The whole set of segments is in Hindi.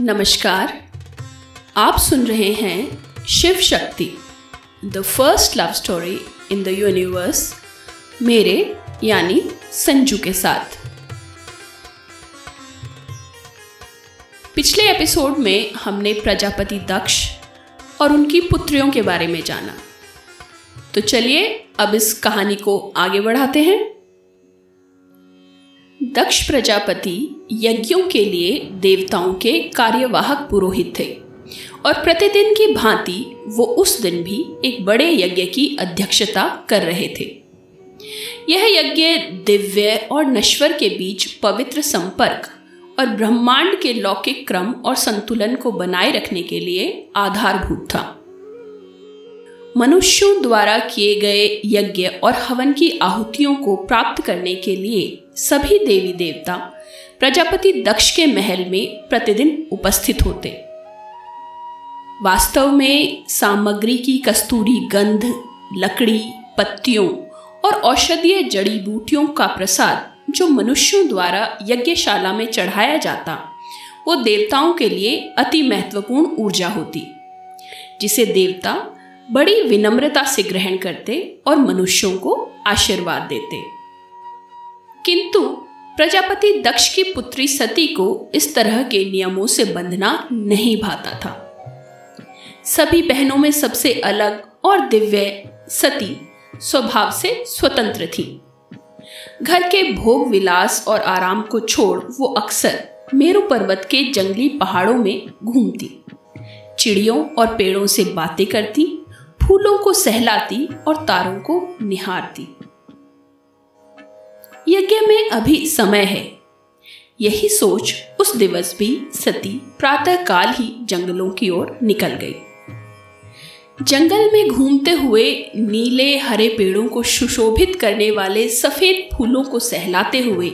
नमस्कार। आप सुन रहे हैं Shiv Shakti the first love story in the universe मेरे यानी संजू के साथ। पिछले एपिसोड में हमने प्रजापति दक्ष और उनकी पुत्रियों के बारे में जाना। तो चलिए अब इस कहानी को आगे बढ़ाते हैं। दक्ष प्रजापति यज्ञों के लिए देवताओं के कार्यवाहक पुरोहित थे और प्रतिदिन की भांति वो उस दिन भी एक बड़े यज्ञ की अध्यक्षता कर रहे थे। यह यज्ञ दिव्य और नश्वर के बीच पवित्र संपर्क और ब्रह्मांड के लौकिक क्रम और संतुलन को बनाए रखने के लिए आधारभूत था। मनुष्यों द्वारा किए गए यज्ञ और हवन की आहुतियों को प्राप्त करने के लिए सभी देवी देवता प्रजापति दक्ष के महल में प्रतिदिन उपस्थित होते। वास्तव में सामग्री की कस्तूरी गंध, लकड़ी, पत्तियों और औषधीय जड़ी बूटियों का प्रसाद जो मनुष्यों द्वारा यज्ञशाला में चढ़ाया जाता, वो देवताओं के लिए अति महत्वपूर्ण ऊर्जा होती, जिसे देवता बड़ी विनम्रता से ग्रहण करते और मनुष्यों को आशीर्वाद देते। किंतु प्रजापति दक्ष की पुत्री सती को इस तरह के नियमों से बंधना नहीं भाता था। सभी बहनों में सबसे अलग और दिव्य सती स्वभाव से स्वतंत्र थी। घर के भोग विलास और आराम को छोड़ वो अक्सर मेरु पर्वत के जंगली पहाड़ों में घूमती। चिड़ियों और पेड़ों से बातें करती फूलों को सहलाती और तारों को निहारती। यज्ञ में अभी समय है। यही सोच उस दिवस भी सती प्रातः काल ही जंगलों की ओर निकल गई। जंगल में घूमते हुए नीले हरे पेड़ों को सुशोभित करने वाले सफ़ेद फूलों को सहलाते हुए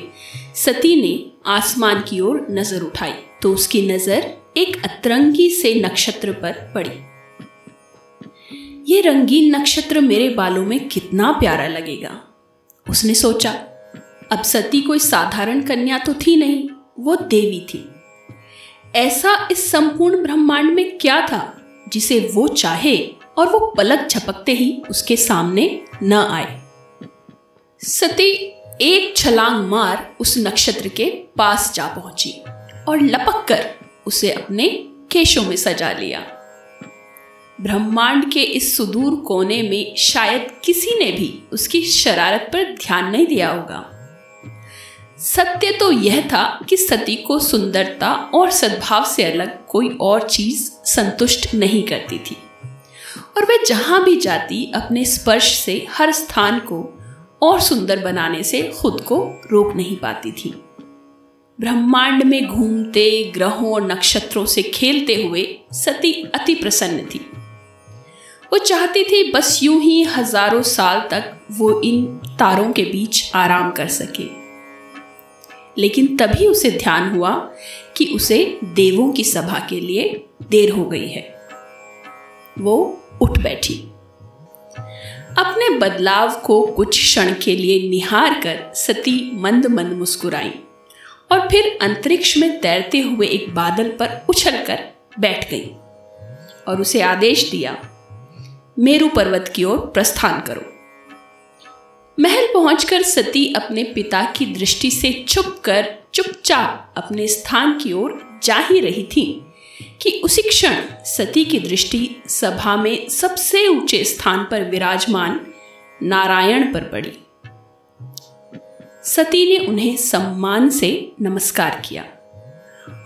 सती ने आसमान की ओर नज़र उठाई तो उसकी नज़र एक अतरंगी से नक्षत्र पर पड़ी। ये रंगीन नक्षत्र मेरे बालों में कितना प्यारा लगेगा। उसने सोचा, अब सती कोई साधारण कन्या तो थी नहीं, वो देवी थी। ऐसा इस संपूर्ण ब्रह्मांड में क्या था, जिसे वो चाहे और वो पलक झपकते ही उसके सामने न आए। सती एक छलांग मार उस नक्षत्र के पास जा पहुँची और लपक कर उसे अपने केशों में सजा लिया। ब्रह्मांड के इस सुदूर कोने में शायद किसी ने भी उसकी शरारत पर ध्यान नहीं दिया होगा। सत्य तो यह था कि सती को सुंदरता और सद्भाव से अलग कोई और चीज़ संतुष्ट नहीं करती थी। और वह जहाँ भी जाती, अपने स्पर्श से हर स्थान को और सुंदर बनाने से खुद को रोक नहीं पाती थी। ब्रह्मांड में घूमते, ग्रहों और नक्षत्रों से खेलते हुए सती अति प्रसन्न थी। वो चाहती थी बस यूँ ही हज़ारों साल तक वो इन तारों के बीच आराम कर सके। लेकिन तभी उसे ध्यान हुआ कि उसे देवों की सभा के लिए देर हो गई है। वो उठ बैठी। अपने बदलाव को कुछ क्षण के लिए निहार कर सती मंद मंद मुस्कुराई और फिर अंतरिक्ष में तैरते हुए एक बादल पर उछलकर बैठ गई और उसे आदेश दिया मेरु पर्वत की ओर प्रस्थान करो। महल पहुंचकर सती अपने पिता की दृष्टि से चुप कर, चुपचाप अपने स्थान की ओर जा ही रही थी कि उसी क्षण सती की दृष्टि सभा में सबसे ऊँचे स्थान पर विराजमान नारायण पर पड़ी। सती ने उन्हें सम्मान से नमस्कार किया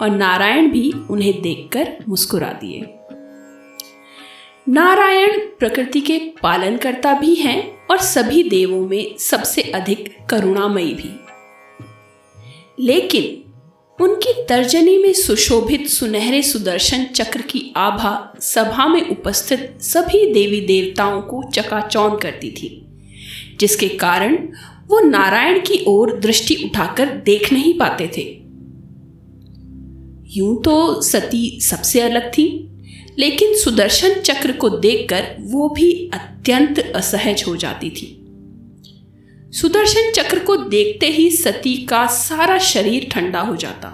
और नारायण भी उन्हें देखकर मुस्कुरा दिए। नारायण प्रकृति के पालनकर्ता भी हैं और सभी देवों में सबसे अधिक करुणामयी भी। लेकिन उनकी तर्जनी में सुशोभित सुनहरे सुदर्शन चक्र की आभा सभा में उपस्थित सभी देवी देवताओं को चकाचौंध करती थी, जिसके कारण वो नारायण की ओर दृष्टि उठाकर देख नहीं पाते थे। यूँ तो सती सबसे अलग थी लेकिन सुदर्शन चक्र को देखकर वो भी अत्यंत असहज हो जाती थी। सुदर्शन चक्र को देखते ही सती का सारा शरीर ठंडा हो जाता।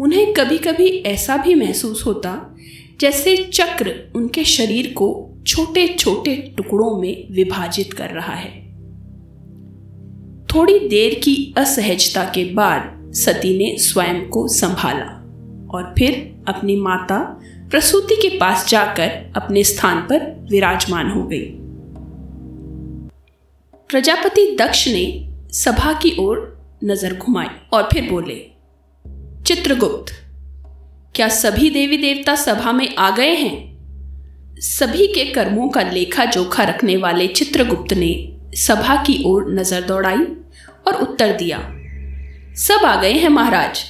उन्हें कभी कभी ऐसा भी महसूस होता जैसे चक्र उनके शरीर को छोटे छोटे टुकड़ों में विभाजित कर रहा है। थोड़ी देर की असहजता के बाद सती ने स्वयं को संभाला और फिर अपनी माता प्रसूति के पास जाकर अपने स्थान पर विराजमान हो गई। प्रजापति दक्ष ने सभा की ओर नज़र घुमाई और फिर बोले, चित्रगुप्त, क्या सभी देवी देवता सभा में आ गए हैं? सभी के कर्मों का लेखा जोखा रखने वाले चित्रगुप्त ने सभा की ओर नज़र दौड़ाई और उत्तर दिया, सब आ गए हैं महाराज।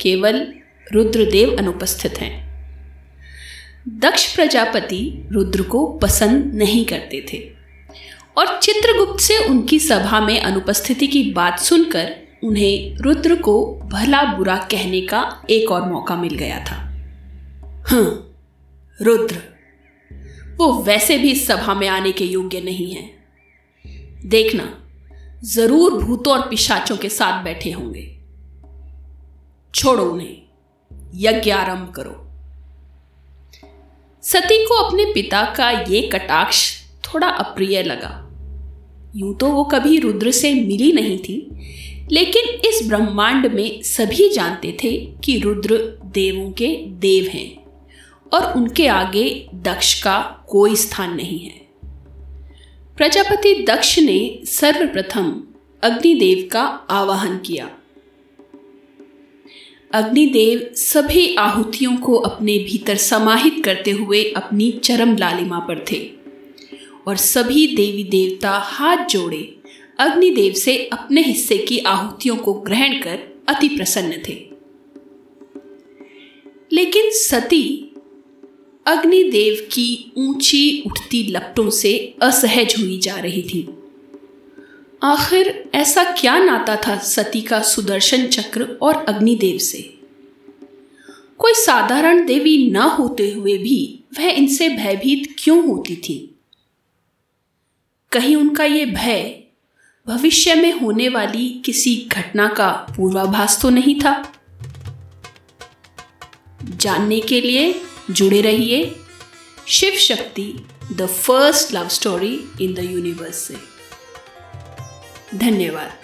केवल रुद्रदेव अनुपस्थित हैं। दक्ष प्रजापति रुद्र को पसंद नहीं करते थे। और चित्रगुप्त से उनकी सभा में अनुपस्थिति की बात सुनकर उन्हें रुद्र को भला बुरा कहने का एक और मौका मिल गया था। हाँ रुद्र, वो वैसे भी सभा में आने के योग्य नहीं है। देखना, ज़रूर भूतों और पिशाचों के साथ बैठे होंगे। छोड़ो उन्हें, यज्ञ आरंभ करो। सती को अपने पिता का ये कटाक्ष थोड़ा अप्रिय लगा। यूँ तो वो कभी रुद्र से मिली नहीं थी, लेकिन इस ब्रह्मांड में सभी जानते थे कि रुद्र देवों के देव हैं और उनके आगे दक्ष का कोई स्थान नहीं है। प्रजापति दक्ष ने सर्वप्रथम अग्निदेव का आवाहन किया। अग्निदेव सभी आहुतियों को अपने भीतर समाहित करते हुए अपनी चरम लालिमा पर थे और सभी देवी देवता हाथ जोड़े अग्निदेव से अपने हिस्से की आहुतियों को ग्रहण कर अति प्रसन्न थे। लेकिन सती अग्निदेव की ऊँची उठती लपटों से असहज हुई जा रही थी। आखिर ऐसा क्या नाता था सती का सुदर्शन चक्र और अग्निदेव से? कोई साधारण देवी न होते हुए भी वह इनसे भयभीत क्यों होती थी? कहीं उनका ये भय भविष्य में होने वाली किसी घटना का पूर्वाभास तो नहीं था? जानने के लिए जुड़े रहिए Shiv Shakti, the first love story in the universe से। धन्यवाद।